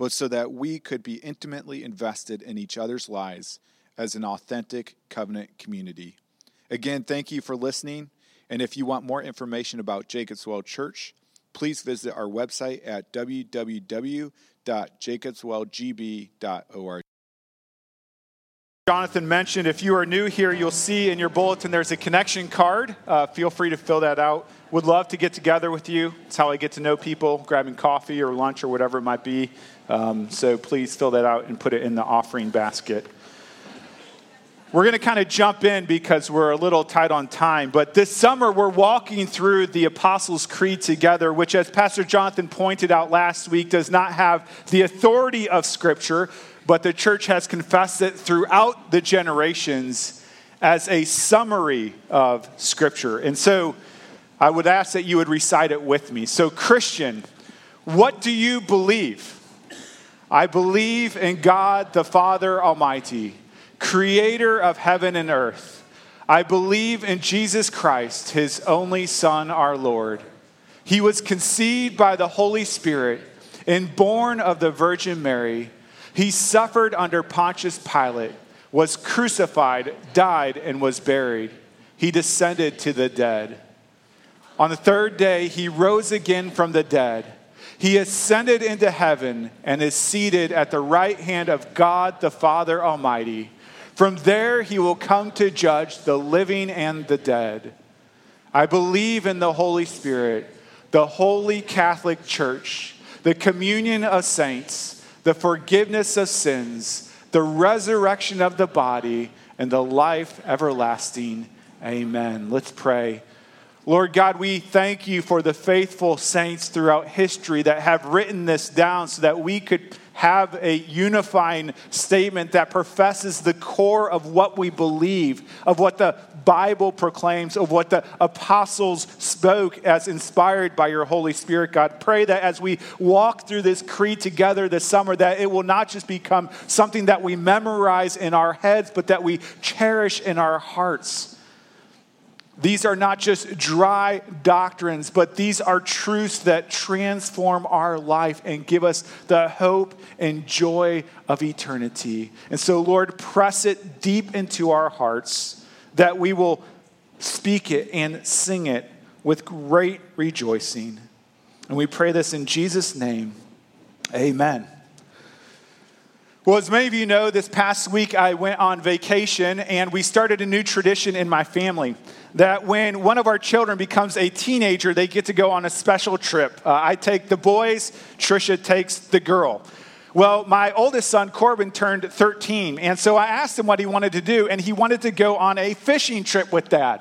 but so that we could be intimately invested in each other's lives as an authentic covenant community. Again, thank you for listening. And if you want more information about Jacob's Well Church, please visit our website at www.jacobswellgb.org. Jonathan mentioned if you are new here, you'll see in your bulletin there's a connection card. Uh, feel free to fill that out. Would love to get together with you. It's how I get to know people, grabbing coffee or lunch or whatever it might be. Um, so please fill that out and put it in the offering basket. We're going to kind of jump in because we're a little tight on time. But this summer, we're walking through the Apostles' Creed together, which, as Pastor Jonathan pointed out last week, does not have the authority of Scripture, but the church has confessed it throughout the generations as a summary of Scripture. And so I would ask that you would recite it with me. So, Christian, what do you believe? I believe in God the Father Almighty, creator of heaven and earth. I believe in Jesus Christ, his only Son, our Lord. He was conceived by the Holy Spirit and born of the Virgin Mary. He suffered under Pontius Pilate, was crucified, died, and was buried. He descended to the dead. On the third day, he rose again from the dead. He ascended into heaven and is seated at the right hand of God the Father Almighty. From there, he will come to judge the living and the dead. I believe in the Holy Spirit, the holy Catholic Church, the communion of saints, the forgiveness of sins, the resurrection of the body, and the life everlasting. Amen. Let's pray. Lord God, we thank you for the faithful saints throughout history that have written this down so that we could have a unifying statement that professes the core of what we believe, of what the Bible proclaims, of what the apostles spoke as inspired by your Holy Spirit, God. Pray that as we walk through this creed together this summer, that it will not just become something that we memorize in our heads, but that we cherish in our hearts. These are not just dry doctrines, but these are truths that transform our life and give us the hope and joy of eternity. And so, Lord, press it deep into our hearts that we will speak it and sing it with great rejoicing. And we pray this in Jesus' name. Amen. Well, as many of you know, this past week I went on vacation and we started a new tradition in my family that when one of our children becomes a teenager, they get to go on a special trip. Uh, I take the boys, Trisha takes the girl. Well, my oldest son, Corbin, turned 13, and so I asked him what he wanted to do, and he wanted to go on a fishing trip with dad.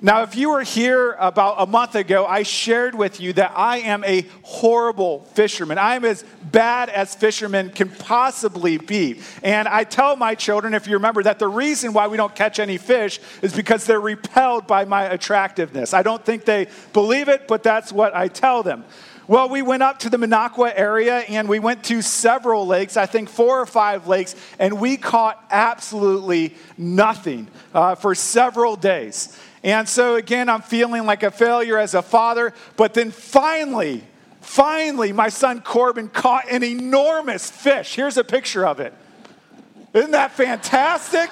Now, if you were here about a month ago, I shared with you that I am a horrible fisherman. I'm as bad as fishermen can possibly be. And I tell my children, if you remember, that the reason why we don't catch any fish is because they're repelled by my attractiveness. I don't think they believe it, but that's what I tell them. Well, we went up to the Minocqua area and we went to several lakes, I think four or five lakes, and we caught absolutely nothing uh, for several days. And so, again, I'm feeling like a failure as a father. But then finally, finally, my son Corbin caught an enormous fish. Here's a picture of it. Isn't that fantastic?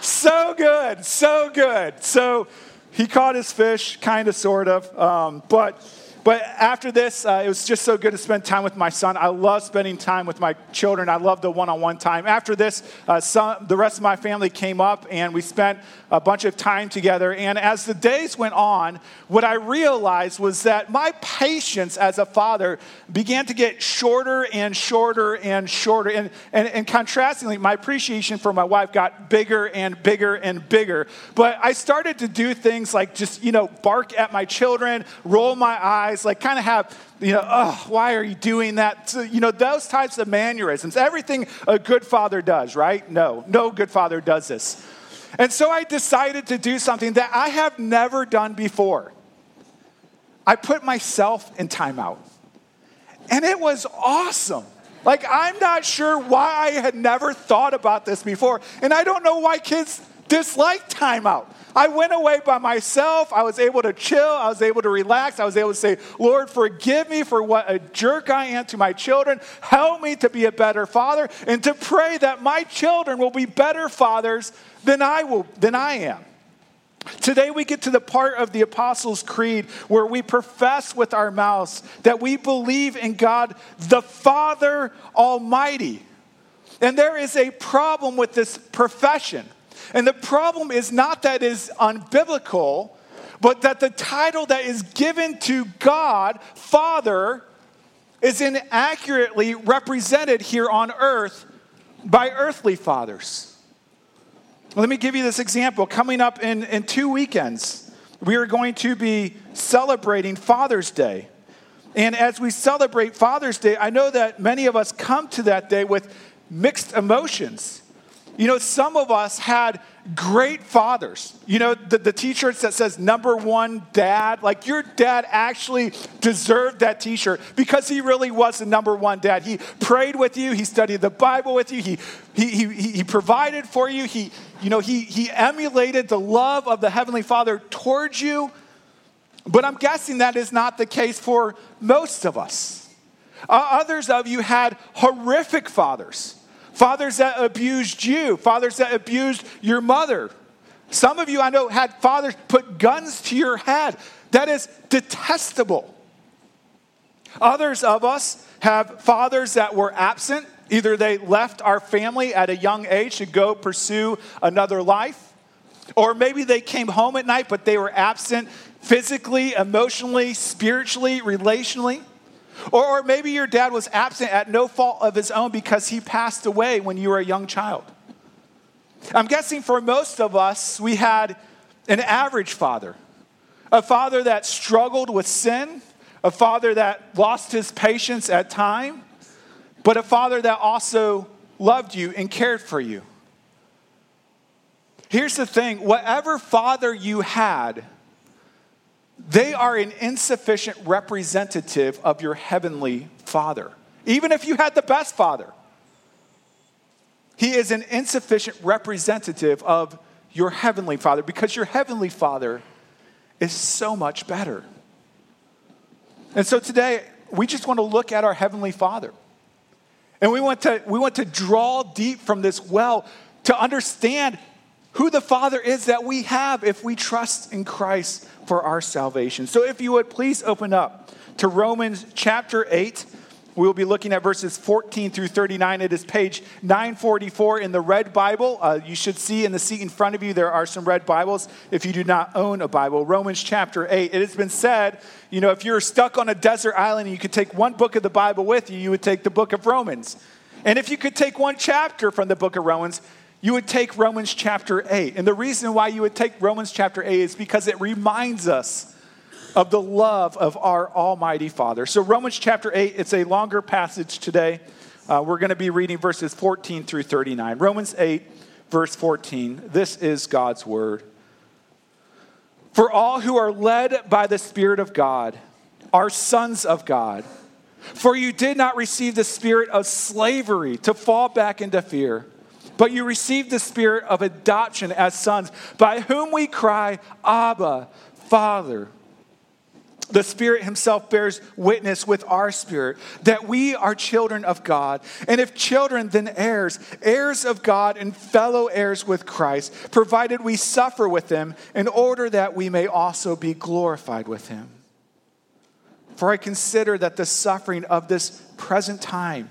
so good, so good. So he caught his fish, kind of, sort of. Um, but but after this, uh, it was just so good to spend time with my son. I love spending time with my children. I love the one on one time. After this, uh, some, the rest of my family came up and we spent a bunch of time together. And as the days went on, what I realized was that my patience as a father began to get shorter and shorter and shorter. And, and, and contrastingly, my appreciation for my wife got bigger and bigger and bigger. But I started to do things like just, you know, bark at my children, roll my eyes like kind of have, you know, oh, why are you doing that? So, you know, those types of mannerisms. Everything a good father does, right? No, no good father does this. And so I decided to do something that I have never done before. I put myself in timeout. And it was awesome. Like, I'm not sure why I had never thought about this before. And I don't know why kids dislike timeout. I went away by myself. I was able to chill. I was able to relax. I was able to say, Lord, forgive me for what a jerk I am to my children. Help me to be a better father and to pray that my children will be better fathers than I, will, than I am. Today, we get to the part of the Apostles' Creed where we profess with our mouths that we believe in God, the Father Almighty. And there is a problem with this profession. And the problem is not that it is unbiblical, but that the title that is given to God, Father, is inaccurately represented here on earth by earthly fathers. Let me give you this example. Coming up in, in two weekends, we are going to be celebrating Father's Day. And as we celebrate Father's Day, I know that many of us come to that day with mixed emotions. You know, some of us had great fathers. You know, the, the t shirts that says number one dad, like your dad actually deserved that t shirt because he really was the number one dad. He prayed with you, he studied the Bible with you, he, he, he, he provided for you, he, you know, he, he emulated the love of the Heavenly Father towards you. But I'm guessing that is not the case for most of us. Uh, others of you had horrific fathers fathers that abused you, fathers that abused your mother. Some of you I know had fathers put guns to your head. That is detestable. Others of us have fathers that were absent. Either they left our family at a young age to go pursue another life, or maybe they came home at night, but they were absent physically, emotionally, spiritually, relationally. Or, or maybe your dad was absent at no fault of his own because he passed away when you were a young child. I'm guessing for most of us, we had an average father, a father that struggled with sin, a father that lost his patience at time, but a father that also loved you and cared for you. Here's the thing whatever father you had, they are an insufficient representative of your heavenly Father. Even if you had the best Father, He is an insufficient representative of your heavenly Father because your heavenly Father is so much better. And so today, we just want to look at our heavenly Father. And we want to, we want to draw deep from this well to understand who the Father is that we have if we trust in Christ for our salvation. So, if you would please open up to Romans chapter 8. We'll be looking at verses 14 through 39. It is page 944 in the red Bible. Uh, you should see in the seat in front of you there are some red Bibles if you do not own a Bible. Romans chapter 8. It has been said, you know, if you're stuck on a desert island and you could take one book of the Bible with you, you would take the book of Romans. And if you could take one chapter from the book of Romans, you would take Romans chapter 8. And the reason why you would take Romans chapter 8 is because it reminds us of the love of our Almighty Father. So, Romans chapter 8, it's a longer passage today. Uh, we're going to be reading verses 14 through 39. Romans 8, verse 14. This is God's word. For all who are led by the Spirit of God are sons of God. For you did not receive the spirit of slavery to fall back into fear but you received the spirit of adoption as sons, by whom we cry, Abba, Father. The Spirit Himself bears witness with our spirit that we are children of God. And if children, then heirs, heirs of God and fellow heirs with Christ, provided we suffer with Him in order that we may also be glorified with Him. For I consider that the suffering of this present time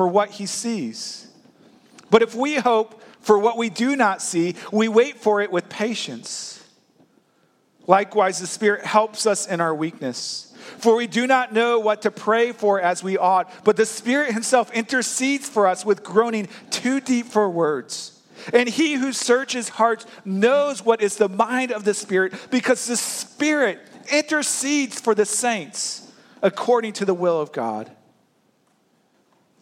for what he sees? But if we hope for what we do not see, we wait for it with patience. Likewise, the Spirit helps us in our weakness. For we do not know what to pray for as we ought, but the Spirit Himself intercedes for us with groaning too deep for words. And He who searches hearts knows what is the mind of the Spirit, because the Spirit intercedes for the saints according to the will of God.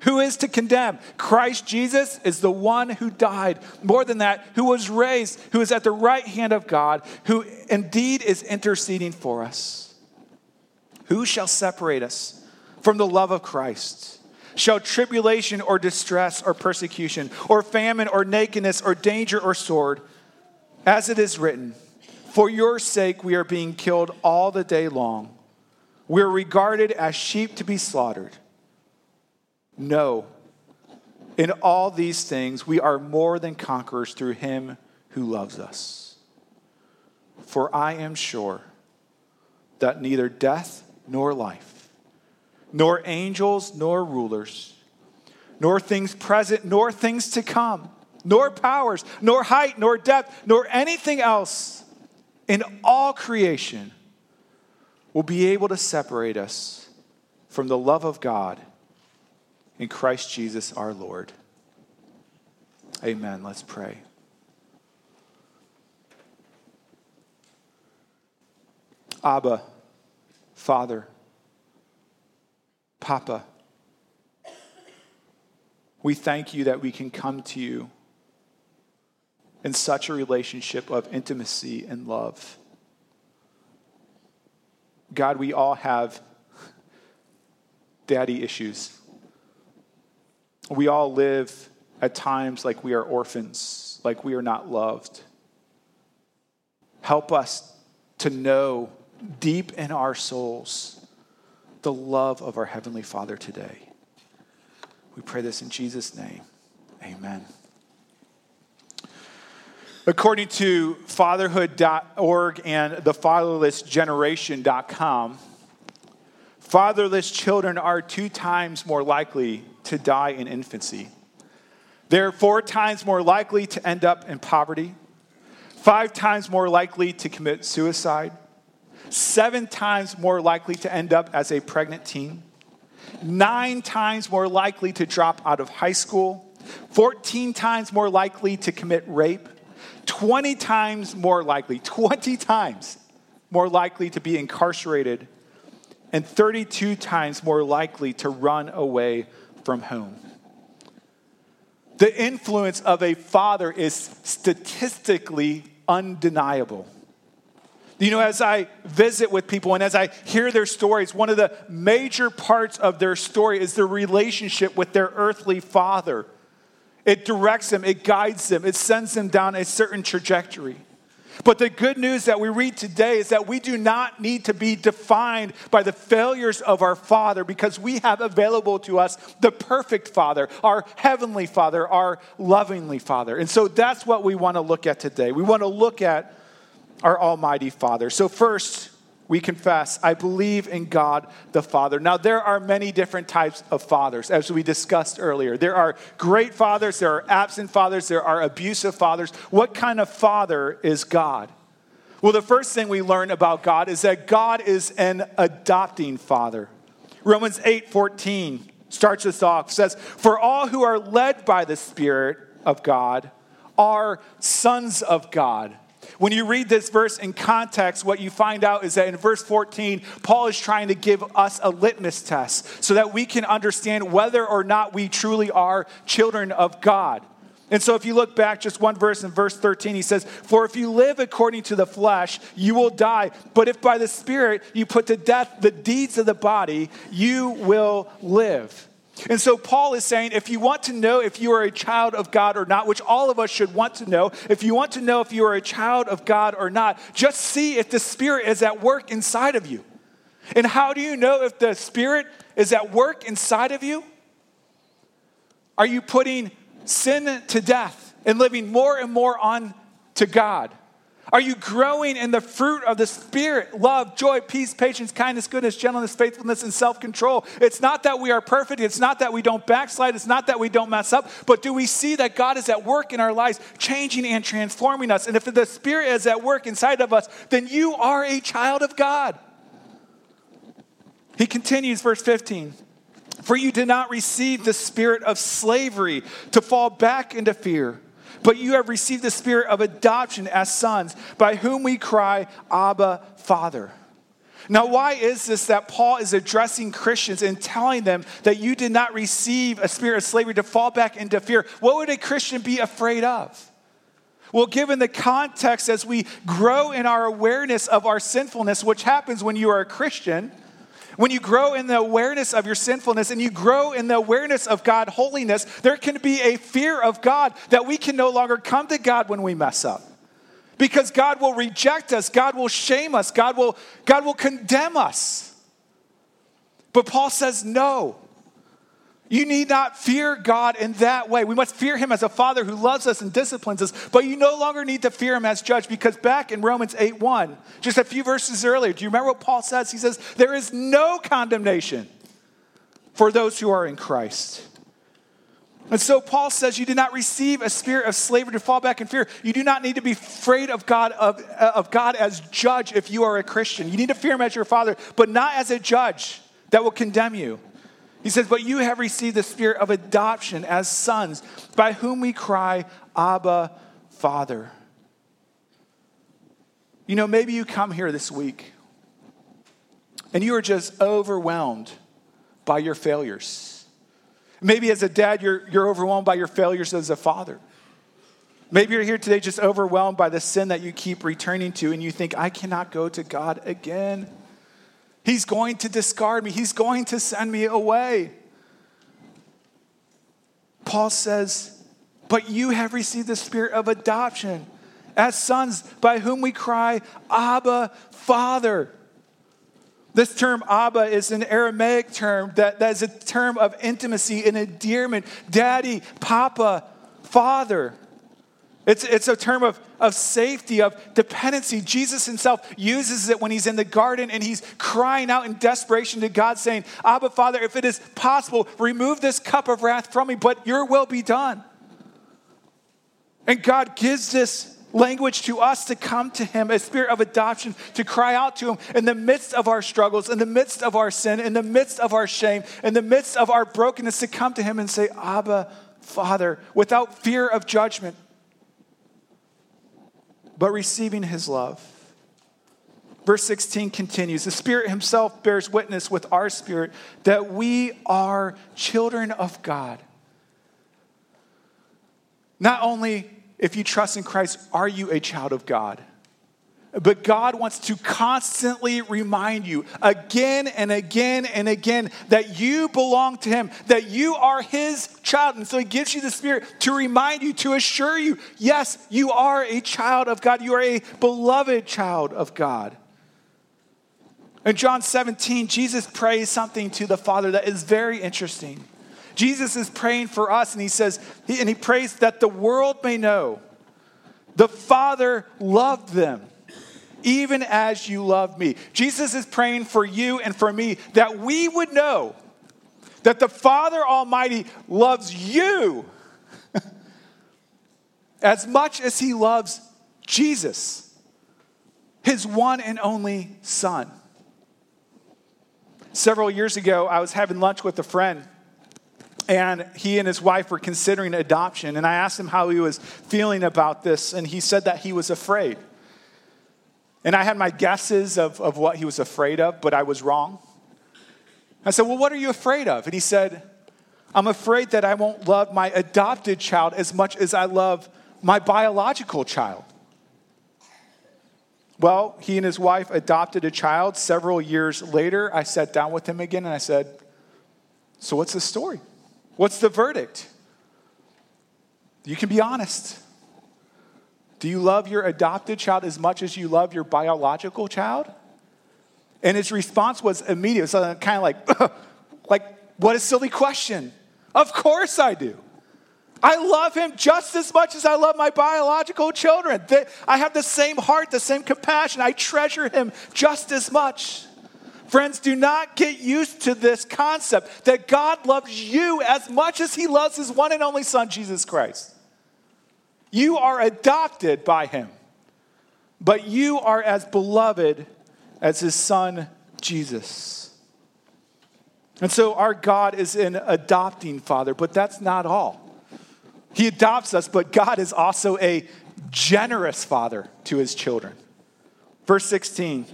Who is to condemn? Christ Jesus is the one who died. More than that, who was raised, who is at the right hand of God, who indeed is interceding for us. Who shall separate us from the love of Christ? Shall tribulation or distress or persecution or famine or nakedness or danger or sword? As it is written, For your sake we are being killed all the day long. We are regarded as sheep to be slaughtered. No. In all these things, we are more than conquerors through him who loves us. For I am sure that neither death nor life, nor angels nor rulers, nor things present nor things to come, nor powers, nor height, nor depth, nor anything else in all creation will be able to separate us from the love of God in Christ Jesus our Lord. Amen. Let's pray. Abba, Father, Papa, we thank you that we can come to you in such a relationship of intimacy and love. God, we all have daddy issues. We all live at times like we are orphans, like we are not loved. Help us to know deep in our souls the love of our Heavenly Father today. We pray this in Jesus' name. Amen. According to fatherhood.org and thefatherlessgeneration.com, fatherless children are two times more likely to die in infancy. They're four times more likely to end up in poverty, five times more likely to commit suicide, seven times more likely to end up as a pregnant teen, nine times more likely to drop out of high school, 14 times more likely to commit rape, 20 times more likely, 20 times more likely to be incarcerated, and 32 times more likely to run away from home. The influence of a father is statistically undeniable. You know, as I visit with people and as I hear their stories, one of the major parts of their story is their relationship with their earthly father. It directs them, it guides them, it sends them down a certain trajectory. But the good news that we read today is that we do not need to be defined by the failures of our Father because we have available to us the perfect Father, our heavenly Father, our lovingly Father. And so that's what we want to look at today. We want to look at our Almighty Father. So, first, we confess, I believe in God the Father. Now, there are many different types of fathers, as we discussed earlier. There are great fathers, there are absent fathers, there are abusive fathers. What kind of father is God? Well, the first thing we learn about God is that God is an adopting father. Romans 8 14 starts us off, says, For all who are led by the Spirit of God are sons of God. When you read this verse in context, what you find out is that in verse 14, Paul is trying to give us a litmus test so that we can understand whether or not we truly are children of God. And so, if you look back just one verse in verse 13, he says, For if you live according to the flesh, you will die. But if by the Spirit you put to death the deeds of the body, you will live. And so Paul is saying if you want to know if you are a child of God or not, which all of us should want to know, if you want to know if you are a child of God or not, just see if the Spirit is at work inside of you. And how do you know if the Spirit is at work inside of you? Are you putting sin to death and living more and more on to God? Are you growing in the fruit of the Spirit? Love, joy, peace, patience, kindness, goodness, gentleness, faithfulness, and self control. It's not that we are perfect. It's not that we don't backslide. It's not that we don't mess up. But do we see that God is at work in our lives, changing and transforming us? And if the Spirit is at work inside of us, then you are a child of God. He continues, verse 15. For you did not receive the spirit of slavery to fall back into fear but you have received the spirit of adoption as sons, by whom we cry, Abba, Father. Now, why is this that Paul is addressing Christians and telling them that you did not receive a spirit of slavery to fall back into fear? What would a Christian be afraid of? Well, given the context as we grow in our awareness of our sinfulness, which happens when you are a Christian, when you grow in the awareness of your sinfulness and you grow in the awareness of God holiness, there can be a fear of God that we can no longer come to God when we mess up. Because God will reject us, God will shame us, God will, God will condemn us. But Paul says, no. You need not fear God in that way. We must fear him as a father who loves us and disciplines us, but you no longer need to fear him as judge because back in Romans 8 1, just a few verses earlier, do you remember what Paul says? He says, There is no condemnation for those who are in Christ. And so Paul says, You did not receive a spirit of slavery to fall back in fear. You do not need to be afraid of God, of, uh, of God as judge if you are a Christian. You need to fear him as your father, but not as a judge that will condemn you. He says, But you have received the spirit of adoption as sons, by whom we cry, Abba, Father. You know, maybe you come here this week and you are just overwhelmed by your failures. Maybe as a dad, you're, you're overwhelmed by your failures as a father. Maybe you're here today just overwhelmed by the sin that you keep returning to, and you think, I cannot go to God again. He's going to discard me, He's going to send me away. Paul says, But you have received the spirit of adoption as sons, by whom we cry, Abba, Father. This term Abba is an Aramaic term that, that is a term of intimacy and endearment. Daddy, Papa, Father. It's, it's a term of, of safety, of dependency. Jesus himself uses it when he's in the garden and he's crying out in desperation to God, saying, Abba, Father, if it is possible, remove this cup of wrath from me, but your will be done. And God gives this language to us to come to him, a spirit of adoption, to cry out to him in the midst of our struggles, in the midst of our sin, in the midst of our shame, in the midst of our brokenness, to come to him and say, Abba, Father, without fear of judgment but receiving his love. Verse 16 continues The Spirit Himself bears witness with our spirit that we are children of God. Not only if you trust in Christ, are you a child of God? But God wants to constantly remind you again and again and again that you belong to Him, that you are His child. And so He gives you the Spirit to remind you, to assure you, yes, you are a child of God. You are a beloved child of God. In John 17, Jesus prays something to the Father that is very interesting. Jesus is praying for us, and He says, and He prays that the world may know the Father loved them even as you love me. Jesus is praying for you and for me that we would know that the Father Almighty loves you as much as he loves Jesus, his one and only Son. Several years ago, I was having lunch with a friend and he and his wife were considering adoption. And I asked him how he was feeling about this, and he said that he was afraid. And I had my guesses of, of what he was afraid of, but I was wrong. I said, Well, what are you afraid of? And he said, I'm afraid that I won't love my adopted child as much as I love my biological child. Well, he and his wife adopted a child. Several years later, I sat down with him again and I said, So, what's the story? What's the verdict? You can be honest. Do you love your adopted child as much as you love your biological child? And his response was immediate. So kind of like, like, what a silly question. Of course I do. I love him just as much as I love my biological children. I have the same heart, the same compassion. I treasure him just as much. Friends, do not get used to this concept that God loves you as much as he loves his one and only son, Jesus Christ. You are adopted by him, but you are as beloved as his son, Jesus. And so our God is an adopting father, but that's not all. He adopts us, but God is also a generous father to his children. Verse 16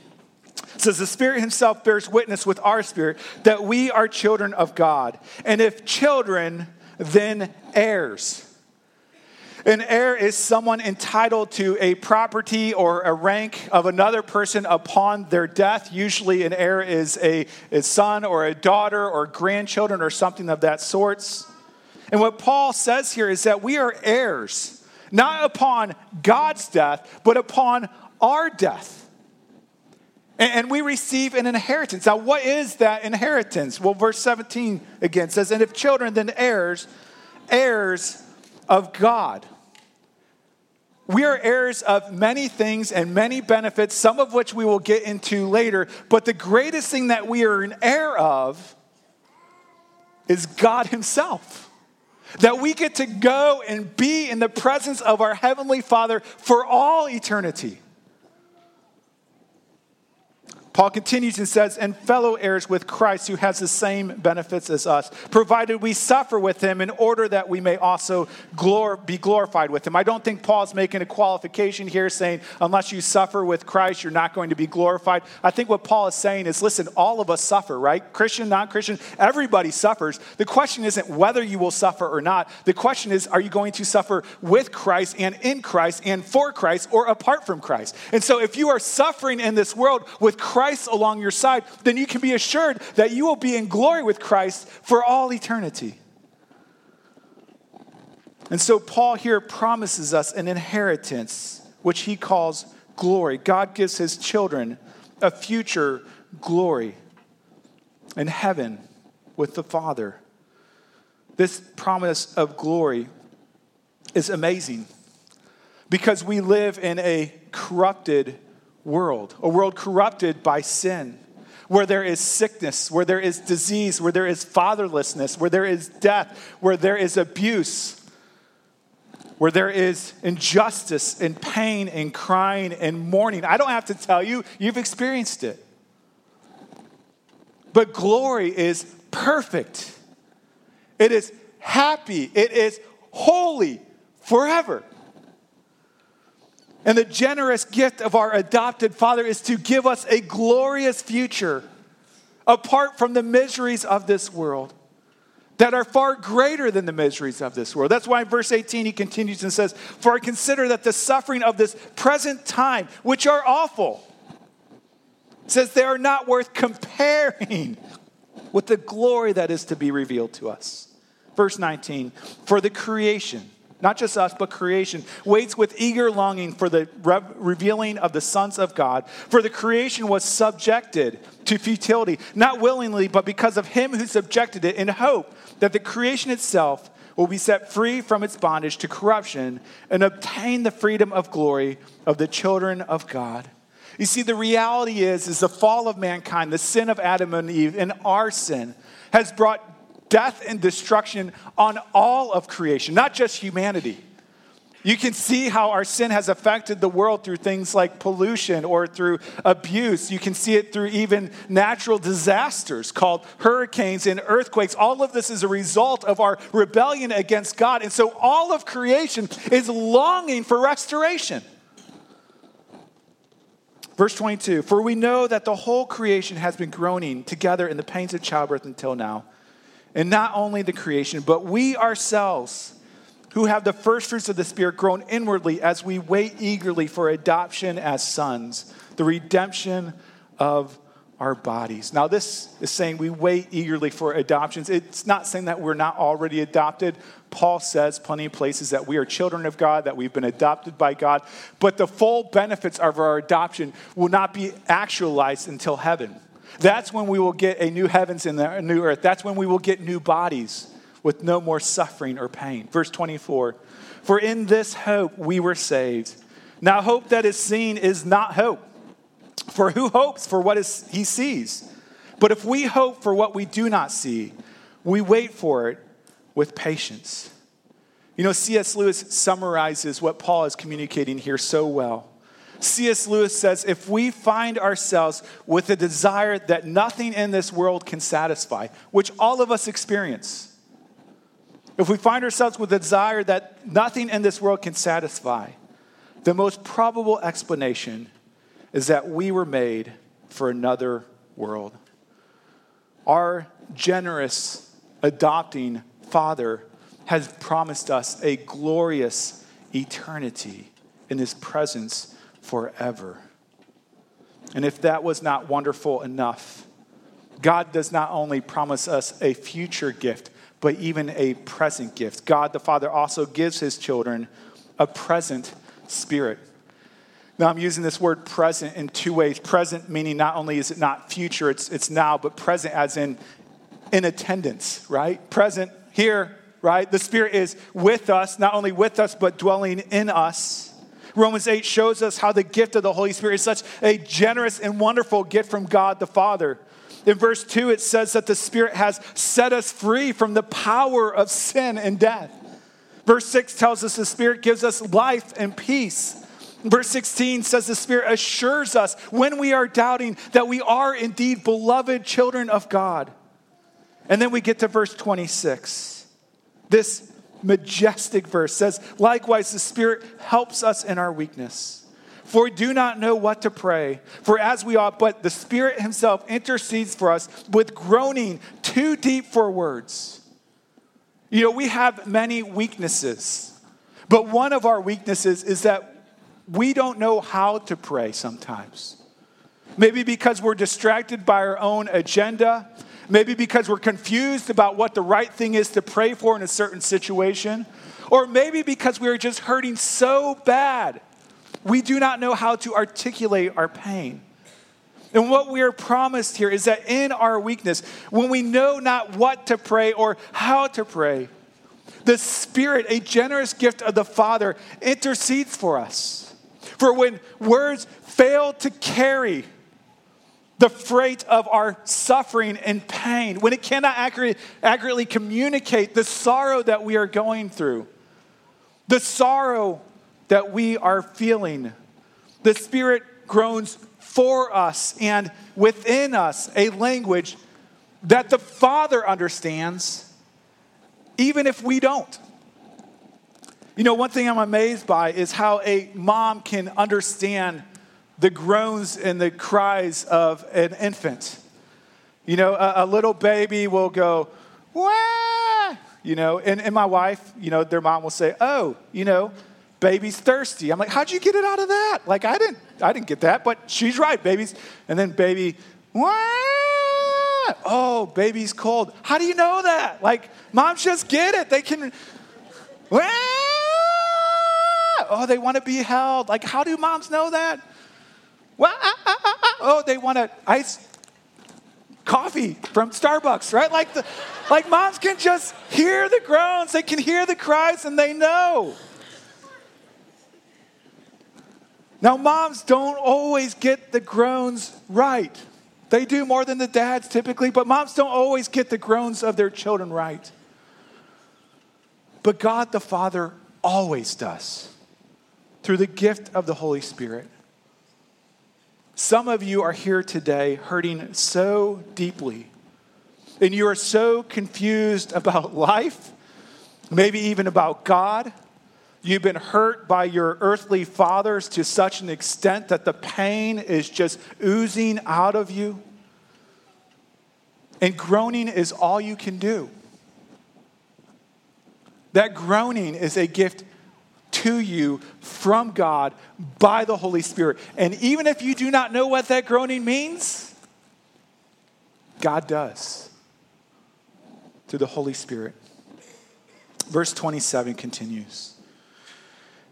says, The Spirit Himself bears witness with our spirit that we are children of God. And if children, then heirs an heir is someone entitled to a property or a rank of another person upon their death. Usually, an heir is a, a son or a daughter or grandchildren or something of that sorts. And what Paul says here is that we are heirs, not upon God's death, but upon our death. And we receive an inheritance. Now, what is that inheritance? Well, verse 17 again says, And if children, then heirs, heirs of God. We are heirs of many things and many benefits, some of which we will get into later. But the greatest thing that we are an heir of is God Himself. That we get to go and be in the presence of our Heavenly Father for all eternity. Paul continues and says, and fellow heirs with Christ who has the same benefits as us, provided we suffer with him in order that we may also glor- be glorified with him. I don't think Paul's making a qualification here saying, unless you suffer with Christ, you're not going to be glorified. I think what Paul is saying is, listen, all of us suffer, right? Christian, non Christian, everybody suffers. The question isn't whether you will suffer or not. The question is, are you going to suffer with Christ and in Christ and for Christ or apart from Christ? And so if you are suffering in this world with Christ, Christ along your side, then you can be assured that you will be in glory with Christ for all eternity. And so, Paul here promises us an inheritance, which he calls glory. God gives his children a future glory in heaven with the Father. This promise of glory is amazing because we live in a corrupted world, a world corrupted by sin, where there is sickness, where there is disease, where there is fatherlessness, where there is death, where there is abuse, where there is injustice and pain and crying and mourning. I don't have to tell you, you've experienced it. But glory is perfect, it is happy, it is holy forever. And the generous gift of our adopted Father is to give us a glorious future apart from the miseries of this world. that are far greater than the miseries of this world. That's why in verse 18 he continues and says, For I consider that the suffering of this present time, which are awful, says they are not worth comparing with the glory that is to be revealed to us. Verse 19, for the creation, not just us, but creation, waits with eager longing for the re- revealing of the sons of God. For the creation was subjected to futility, not willingly, but because of him who subjected it, in hope that the creation itself will be set free from its bondage to corruption and obtain the freedom of glory of the children of God. You see, the reality is, is the fall of mankind, the sin of Adam and Eve, and our sin has brought death and destruction on all of creation, not just humanity. You can see how our sin has affected the world through things like pollution or through abuse. You can see it through even natural disasters called hurricanes and earthquakes. All of this is a result of our rebellion against God. And so all of creation is longing for restoration. Verse 22 For we know that the whole creation has been groaning together in the pains of childbirth until now. And not only the creation, but we ourselves, who have the first fruits of the Spirit, grown inwardly as we wait eagerly for adoption as sons, the redemption of our bodies. Now, this is saying we wait eagerly for adoptions. It's not saying that we're not already adopted. Paul says plenty of places that we are children of God, that we've been adopted by God, but the full benefits of our adoption will not be actualized until heaven. That's when we will get a new heavens and a new earth. That's when we will get new bodies with no more suffering or pain. Verse 24 For in this hope we were saved. Now, hope that is seen is not hope. For who hopes for what is, he sees? But if we hope for what we do not see, we wait for it with patience. You know, C.S. Lewis summarizes what Paul is communicating here so well. C.S. Lewis says if we find ourselves with a desire that nothing in this world can satisfy, which all of us experience, if we find ourselves with a desire that nothing in this world can satisfy, the most probable explanation is that we were made for another world. Our generous, adopting Father has promised us a glorious eternity in His presence forever. And if that was not wonderful enough, God does not only promise us a future gift, but even a present gift. God the Father also gives his children a present spirit. Now, I'm using this word present in two ways. Present meaning not only is it not future, it's, it's now, but present as in in attendance, right? Present here, right? The Spirit is with us, not only with us, but dwelling in us. Romans 8 shows us how the gift of the Holy Spirit is such a generous and wonderful gift from God the Father. In verse 2, it says that the Spirit has set us free from the power of sin and death. Verse 6 tells us the Spirit gives us life and peace. Verse 16 says the Spirit assures us when we are doubting that we are indeed beloved children of God. And then we get to verse 26. This majestic verse says, Likewise, the Spirit helps us in our weakness. For we do not know what to pray, for as we ought, but the Spirit Himself intercedes for us with groaning too deep for words. You know, we have many weaknesses, but one of our weaknesses is that we don't know how to pray sometimes. Maybe because we're distracted by our own agenda. Maybe because we're confused about what the right thing is to pray for in a certain situation. Or maybe because we are just hurting so bad, we do not know how to articulate our pain. And what we are promised here is that in our weakness, when we know not what to pray or how to pray, the Spirit, a generous gift of the Father, intercedes for us. For when words fail to carry the freight of our suffering and pain, when it cannot accurately, communicate the sorrow that we are going through, the sorrow that we are feeling, the Spirit groans for us and within us a language that the Father understands, even if we don't. You know, one thing I'm amazed by is how a mom can understand the groans and the cries of an infant. You know, a, a little baby will go, Wah! you know, and, and my wife, you know, their mom will say, oh, you know, baby's thirsty. I'm like, how'd you get it out of that? Like, I didn't, I didn't get that, but she's right, baby's. And then baby, Wah! oh, baby's cold. How do you know that? Like, moms just get it. They can, Wah! oh, they want to be held. Like, how do moms know that? Wah! Oh, they want to ice coffee from Starbucks, right? Like, the, like moms can just hear the groans, they can hear the cries, and they know. Now, moms don't always get the groans right. They do more than the dads typically, but moms don't always get the groans of their children right. But God the Father always does through the gift of the Holy Spirit. Some of you are here today hurting so deeply, and you are so confused about life, maybe even about God. You've been hurt by your earthly fathers to such an extent that the pain is just oozing out of you. And groaning is all you can do. That groaning is a gift to you from God by the Holy Spirit. And even if you do not know what that groaning means, God does through the Holy Spirit. Verse 27 continues.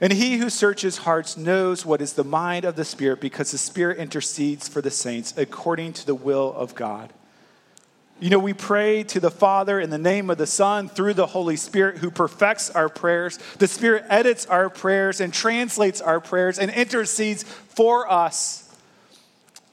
And he who searches hearts knows what is the mind of the Spirit because the Spirit intercedes for the saints according to the will of God. You know, we pray to the Father in the name of the Son through the Holy Spirit who perfects our prayers. The Spirit edits our prayers and translates our prayers and intercedes for us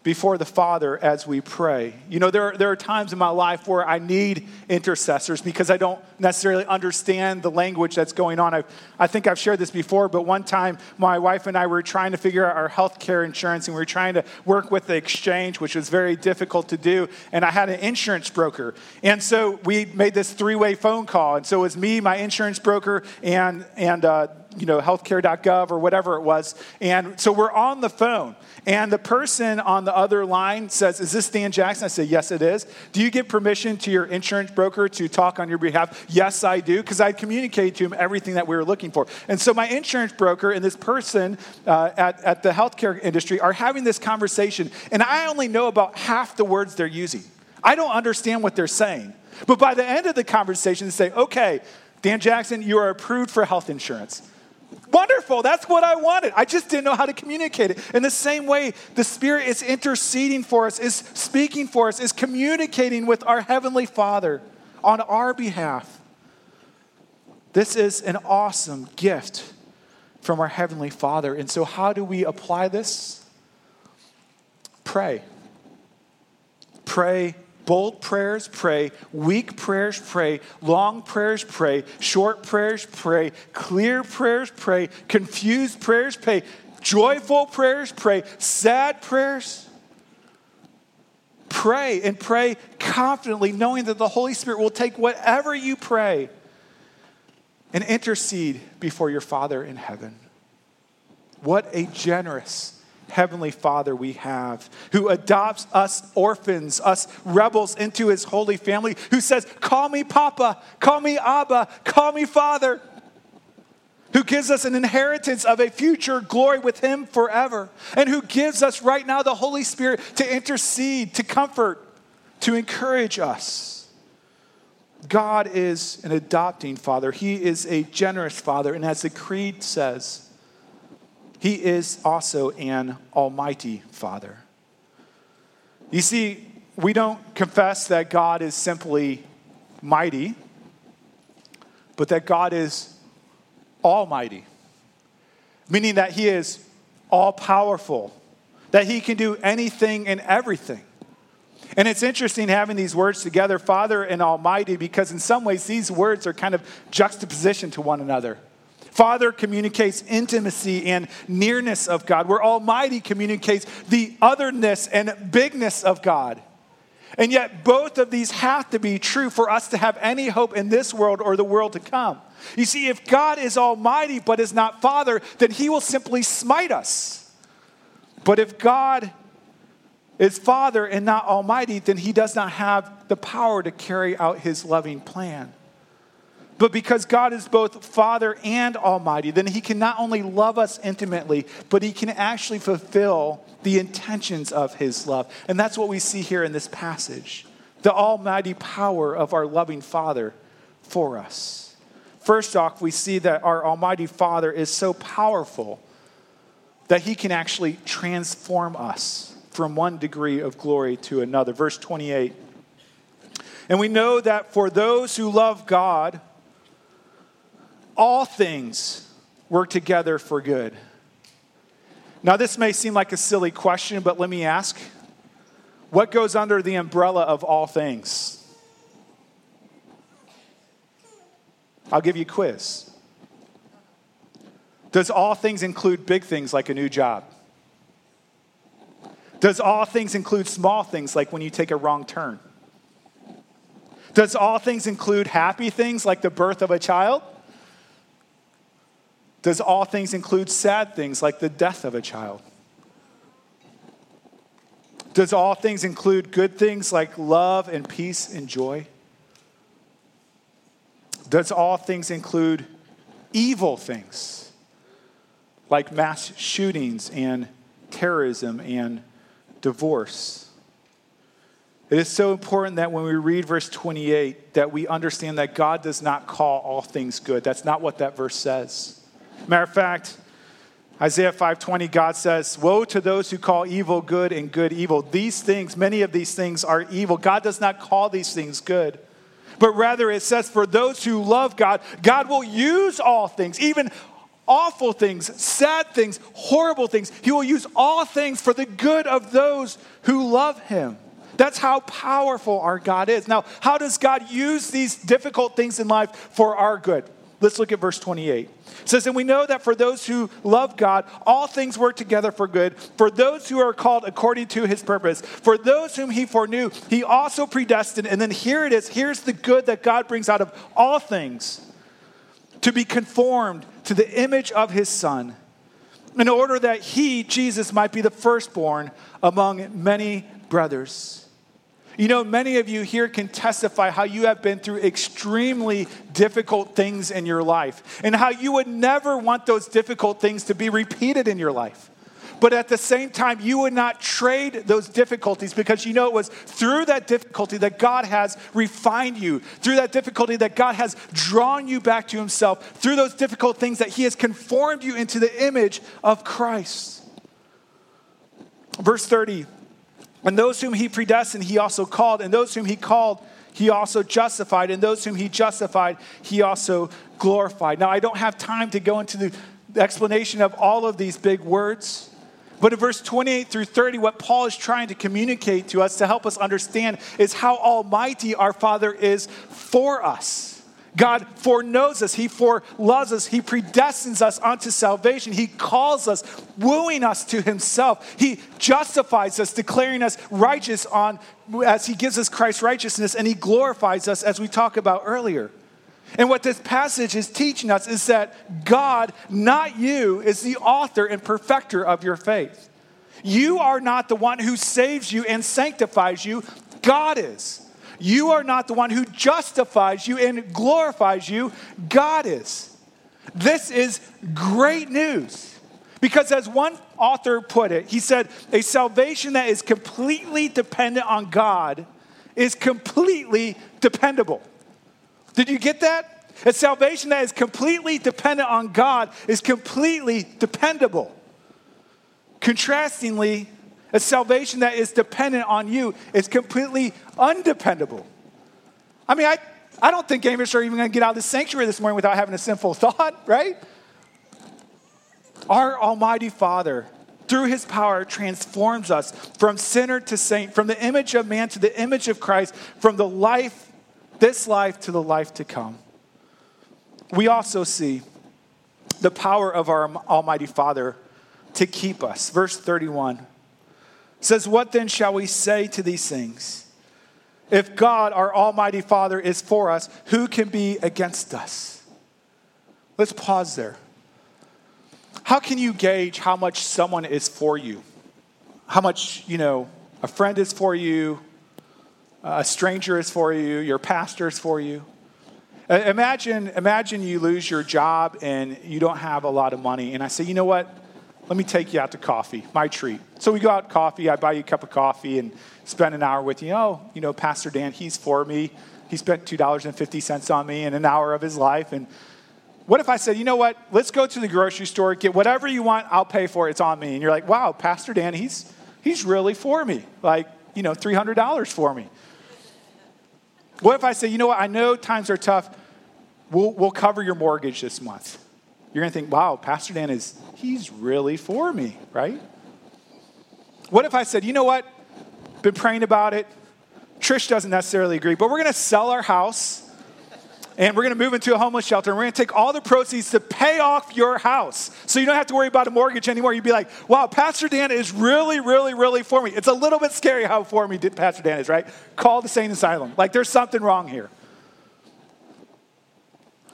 before the Father as we pray. You know, there are, there are times in my life where I need intercessors because I don't necessarily understand the language that's going on. i I think I've shared this before, but one time my wife and I were trying to figure out our health care insurance and we were trying to work with the exchange, which was very difficult to do. And I had an insurance broker. And so we made this three way phone call. And so it was me, my insurance broker, and, and, uh, you know, healthcare.gov or whatever it was. And so we're on the phone. And the person on the other line says, Is this Dan Jackson? I say, Yes, it is. Do you give permission to your insurance broker to talk on your behalf? Yes, I do, because I communicate to him everything that we were looking for. And so my insurance broker and this person uh, at, at the healthcare industry are having this conversation, and I only know about half the words they're using. I don't understand what they're saying. But by the end of the conversation, they say, Okay, Dan Jackson, you are approved for health insurance. Wonderful. That's what I wanted. I just didn't know how to communicate it. In the same way, the Spirit is interceding for us, is speaking for us, is communicating with our Heavenly Father on our behalf. This is an awesome gift from our Heavenly Father. And so, how do we apply this? Pray. Pray Bold prayers, pray. Weak prayers, pray. Long prayers, pray. Short prayers, pray. Clear prayers, pray. Confused prayers, pray. Joyful prayers, pray. Sad prayers, pray. And pray confidently, knowing that the Holy Spirit will take whatever you pray and intercede before your Father in heaven. What a generous Heavenly Father we have, who adopts us orphans, us rebels into his holy family, who says, Call me Papa, call me Abba, call me Father, who gives us an inheritance of a future glory with him forever, and who gives us right now the Holy Spirit to intercede, to comfort, to encourage us. God is an adopting Father, He is a generous Father, and as the Creed says, he is also an almighty Father. You see, we don't confess that God is simply mighty, but that God is almighty, meaning that He is all powerful, that He can do anything and everything. And it's interesting having these words together, Father and Almighty, because in some ways these words are kind of juxtaposition to one another. Father communicates intimacy and nearness of God, where Almighty communicates the otherness and bigness of God. And yet, both of these have to be true for us to have any hope in this world or the world to come. You see, if God is Almighty but is not Father, then He will simply smite us. But if God is Father and not Almighty, then He does not have the power to carry out His loving plan. But because God is both Father and Almighty, then He can not only love us intimately, but He can actually fulfill the intentions of His love. And that's what we see here in this passage the almighty power of our loving Father for us. First off, we see that our Almighty Father is so powerful that He can actually transform us from one degree of glory to another. Verse 28. And we know that for those who love God, all things work together for good. Now, this may seem like a silly question, but let me ask what goes under the umbrella of all things? I'll give you a quiz. Does all things include big things like a new job? Does all things include small things like when you take a wrong turn? Does all things include happy things like the birth of a child? Does all things include sad things like the death of a child? Does all things include good things like love and peace and joy? Does all things include evil things like mass shootings and terrorism and divorce? It is so important that when we read verse 28 that we understand that God does not call all things good. That's not what that verse says. Matter of fact, Isaiah 5:20 God says, "Woe to those who call evil good and good evil. These things, many of these things are evil. God does not call these things good. But rather it says for those who love God, God will use all things, even awful things, sad things, horrible things. He will use all things for the good of those who love him." That's how powerful our God is. Now, how does God use these difficult things in life for our good? Let's look at verse 28. It says, And we know that for those who love God, all things work together for good, for those who are called according to his purpose. For those whom he foreknew, he also predestined. And then here it is here's the good that God brings out of all things to be conformed to the image of his Son, in order that he, Jesus, might be the firstborn among many brothers. You know, many of you here can testify how you have been through extremely difficult things in your life and how you would never want those difficult things to be repeated in your life. But at the same time, you would not trade those difficulties because you know it was through that difficulty that God has refined you, through that difficulty that God has drawn you back to Himself, through those difficult things that He has conformed you into the image of Christ. Verse 30 and those whom he predestined, he also called. And those whom he called, he also justified. And those whom he justified, he also glorified. Now, I don't have time to go into the explanation of all of these big words. But in verse 28 through 30, what Paul is trying to communicate to us to help us understand is how almighty our Father is for us. God foreknows us. He foreloves us. He predestines us unto salvation. He calls us, wooing us to himself. He justifies us, declaring us righteous on as he gives us Christ's righteousness, and he glorifies us as we talked about earlier. And what this passage is teaching us is that God, not you, is the author and perfecter of your faith. You are not the one who saves you and sanctifies you, God is. You are not the one who justifies you and glorifies you, God is. This is great news. Because, as one author put it, he said, a salvation that is completely dependent on God is completely dependable. Did you get that? A salvation that is completely dependent on God is completely dependable. Contrastingly, a salvation that is dependent on you is completely undependable. I mean, I, I don't think Amish are even going to get out of the sanctuary this morning without having a sinful thought, right? Our Almighty Father, through His power, transforms us from sinner to saint, from the image of man to the image of Christ, from the life, this life, to the life to come. We also see the power of our Almighty Father to keep us. Verse 31 says, What then shall we say to these things? If God, our Almighty Father, is for us, who can be against us? Let's pause there. How can you gauge how much someone is for you? How much, you know, a friend is for you, a stranger is for you, your pastor is for you? Imagine, imagine you lose your job and you don't have a lot of money. And I say, you know what? Let me take you out to coffee, my treat. So we go out coffee. I buy you a cup of coffee and spend an hour with you. Oh, you know, Pastor Dan, he's for me. He spent $2.50 on me in an hour of his life. And what if I said, you know what? Let's go to the grocery store, get whatever you want, I'll pay for it. It's on me. And you're like, wow, Pastor Dan, he's, he's really for me. Like, you know, $300 for me. What if I say, you know what? I know times are tough. We'll, we'll cover your mortgage this month. You're going to think, wow, Pastor Dan is, he's really for me, right? What if I said, you know what? Been praying about it. Trish doesn't necessarily agree, but we're going to sell our house and we're going to move into a homeless shelter. And we're going to take all the proceeds to pay off your house. So you don't have to worry about a mortgage anymore. You'd be like wow pastor dan is really really really for me. It's a little bit scary how for me pastor dan is right? Call the sane asylum like there's something wrong here.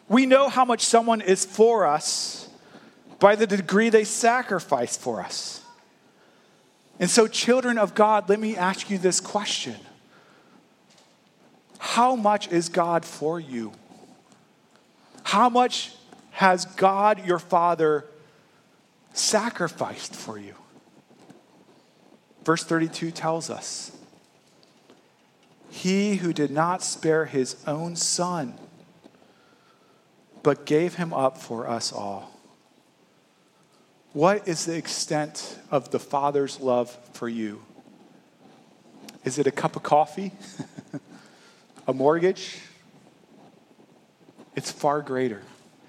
We know how much someone is for us by the degree they sacrifice for us. And so children of god let me ask you this question. How much is God for you? How much has God your Father sacrificed for you? Verse 32 tells us He who did not spare his own son, but gave him up for us all. What is the extent of the Father's love for you? Is it a cup of coffee? a mortgage, it's far greater.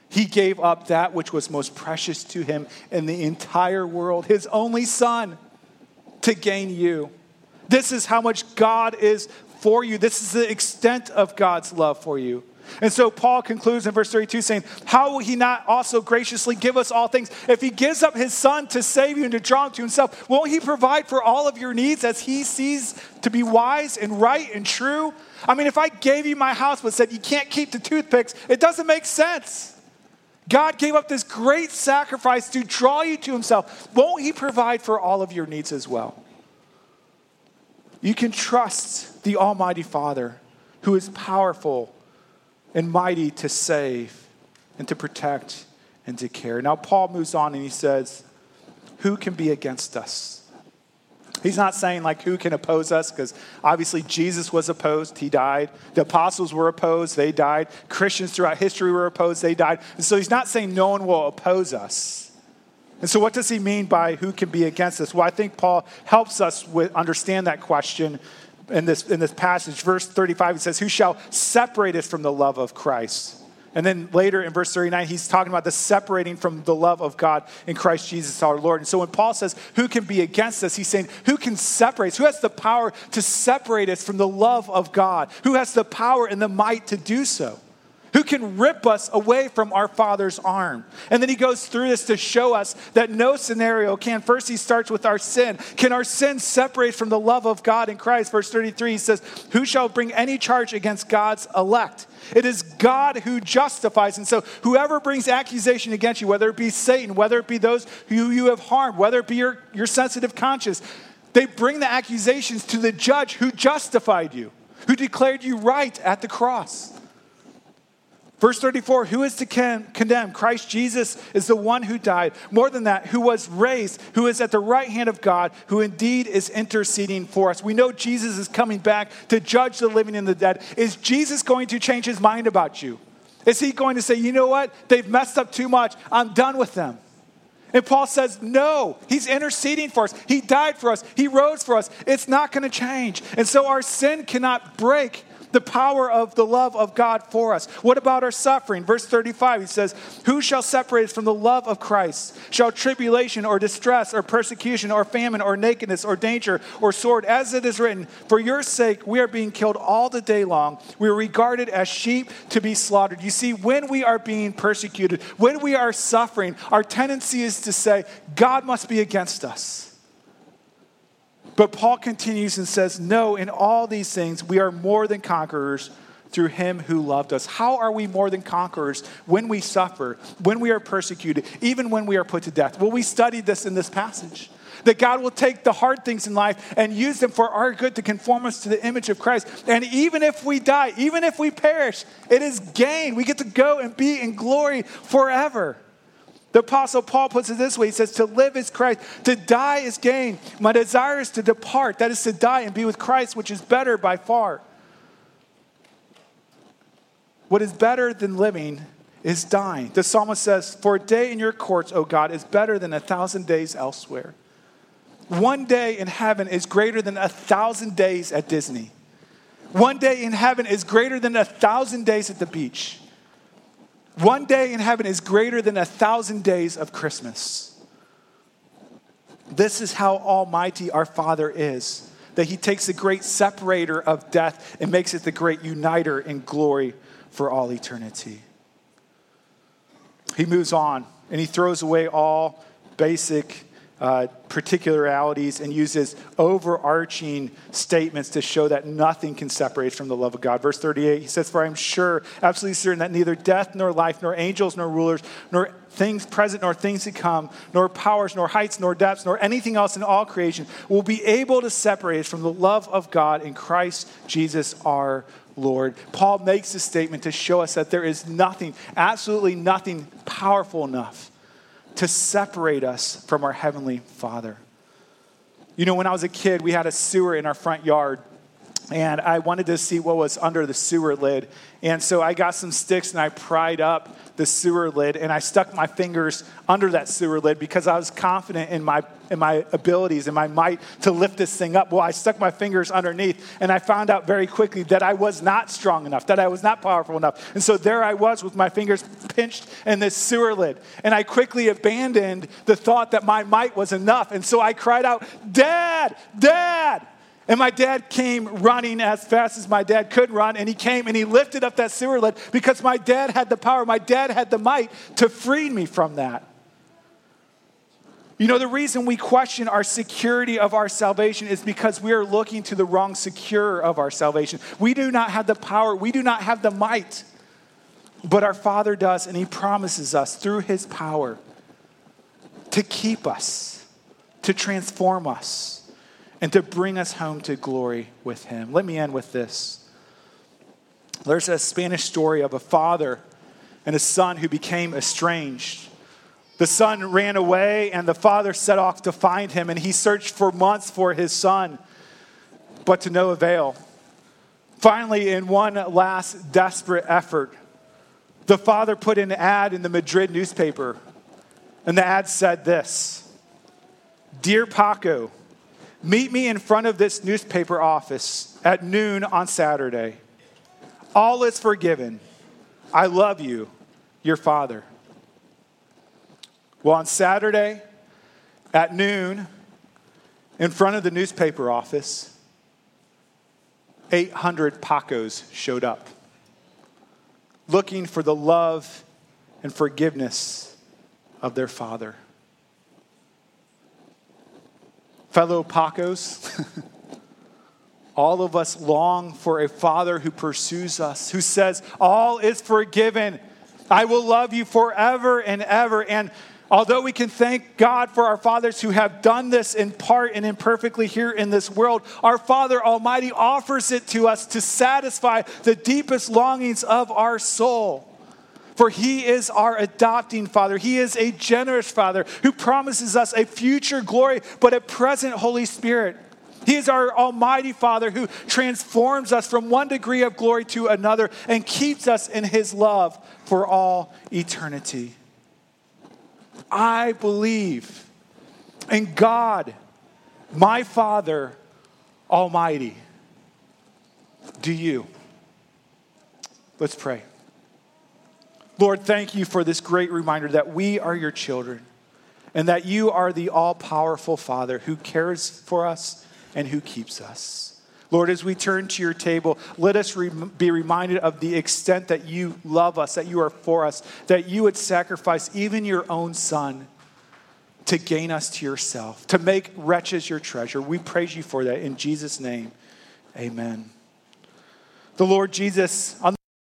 He gave up that which was most precious to him in the entire world, his only son, to gain you. This is how much God is for you. This is the extent of God's love for you. And so Paul concludes in verse 32 saying, How will he not also graciously give us all things? If he gives up his son to save you and to draw to himself, won't he provide for all of your needs as he sees to be wise and right and true? I mean, if I gave you my house but said you can't keep the toothpicks, it doesn't make sense. God gave up this great sacrifice to draw you to himself. Won't he provide for all of your needs as well? You can trust the Almighty Father who is powerful and mighty to save and to protect and to care. Now, Paul moves on and he says, Who can be against us? He's not saying, like, who can oppose us, because obviously Jesus was opposed, he died. The apostles were opposed, they died. Christians throughout history were opposed, they died. And so he's not saying no one will oppose us. And so, what does he mean by who can be against us? Well, I think Paul helps us with, understand that question in this, in this passage. Verse 35, he says, Who shall separate us from the love of Christ? And then later in verse 39, he's talking about the separating from the love of God in Christ Jesus our Lord. And so when Paul says, Who can be against us? He's saying, Who can separate us? Who has the power to separate us from the love of God? Who has the power and the might to do so? Who can rip us away from our Father's arm. And then he goes through this to show us that no scenario can. First, he starts with our sin. Can our sin separate from the love of God in Christ? Verse 33, he says, Who shall bring any charge against God's elect? It is God who justifies. And so, whoever brings accusation against you, whether it be Satan, whether it be those who you have harmed, whether it be your, your sensitive conscience, they bring the accusations to the judge who justified you, who declared you right at the cross. Verse 34 Who is to condemn? Christ Jesus is the one who died. More than that, who was raised, who is at the right hand of God, who indeed is interceding for us. We know Jesus is coming back to judge the living and the dead. Is Jesus going to change his mind about you? Is he going to say, you know what? They've messed up too much. I'm done with them. And Paul says, no, he's interceding for us. He died for us. He rose for us. It's not going to change. And so our sin cannot break the power of the love of God for us. What about our suffering? Verse 35, he says, Who shall separate us from the love of Christ? Shall tribulation or distress or persecution or famine or nakedness or danger or sword? As it is written, For your sake we are being killed all the day long. We are regarded as sheep to be slaughtered. You see, when we are being persecuted, when we are suffering, our tendency is to say, God must be against us. But Paul continues and says, No, in all these things, we are more than conquerors through him who loved us. How are we more than conquerors when we suffer, when we are persecuted, even when we are put to death? Well, we studied this in this passage. That God will take the hard things in life and use them for our good to conform us to the image of Christ. And even if we die, even if we perish, it is gain. We get to go and be in glory forever. The Apostle Paul puts it this way He says, To live is Christ, to die is gain. My desire is to depart, that is to die and be with Christ, which is better by far. What is better than living is dying. The psalmist says, For a day in your courts, O God, is better than a thousand days elsewhere. One day in heaven is greater than a thousand days at Disney. One day in heaven is greater than a thousand days at the beach. One day in heaven is greater than a thousand days of Christmas. This is how almighty our Father is that he takes the great separator of death and makes it the great uniter in glory for all eternity. He moves on and he throws away all basic uh, particularities and uses overarching statements to show that nothing can separate from the love of God. Verse 38, he says, For I am sure, absolutely certain, that neither death nor life, nor angels nor rulers, nor things present nor things to come, nor powers, nor heights, nor depths, nor anything else in all creation will be able to separate us from the love of God in Christ Jesus our Lord. Paul makes this statement to show us that there is nothing, absolutely nothing powerful enough to separate us from our Heavenly Father. You know, when I was a kid, we had a sewer in our front yard, and I wanted to see what was under the sewer lid. And so I got some sticks and I pried up the sewer lid and I stuck my fingers under that sewer lid because I was confident in my, in my abilities and my might to lift this thing up. Well, I stuck my fingers underneath and I found out very quickly that I was not strong enough, that I was not powerful enough. And so there I was with my fingers pinched in this sewer lid. And I quickly abandoned the thought that my might was enough. And so I cried out, Dad, Dad. And my dad came running as fast as my dad could run, and he came and he lifted up that sewer lid because my dad had the power, my dad had the might to free me from that. You know, the reason we question our security of our salvation is because we are looking to the wrong secure of our salvation. We do not have the power, we do not have the might, but our Father does, and He promises us through His power to keep us, to transform us and to bring us home to glory with Him. Let me end with this. There's a Spanish story of a father and a son who became estranged. The son ran away, and the father set off to find him, and he searched for months for his son, but to no avail. Finally, in one last desperate effort, the father put an ad in the Madrid newspaper, and the ad said this Dear Paco, Meet me in front of this newspaper office at noon on Saturday. All is forgiven. I love you, your father. Well, on Saturday at noon, in front of the newspaper office, 800 Pacos showed up looking for the love and forgiveness of their father. Fellow Pacos, all of us long for a father who pursues us, who says, All is forgiven. I will love you forever and ever. And although we can thank God for our fathers who have done this in part and imperfectly here in this world, our Father Almighty offers it to us to satisfy the deepest longings of our soul. For he is our adopting father. He is a generous father who promises us a future glory, but a present Holy Spirit. He is our Almighty Father who transforms us from one degree of glory to another and keeps us in His love for all eternity. I believe in God, my Father Almighty. Do you? Let's pray. Lord, thank you for this great reminder that we are your children and that you are the all powerful Father who cares for us and who keeps us. Lord, as we turn to your table, let us re- be reminded of the extent that you love us, that you are for us, that you would sacrifice even your own Son to gain us to yourself, to make wretches your treasure. We praise you for that. In Jesus' name, amen. The Lord Jesus, on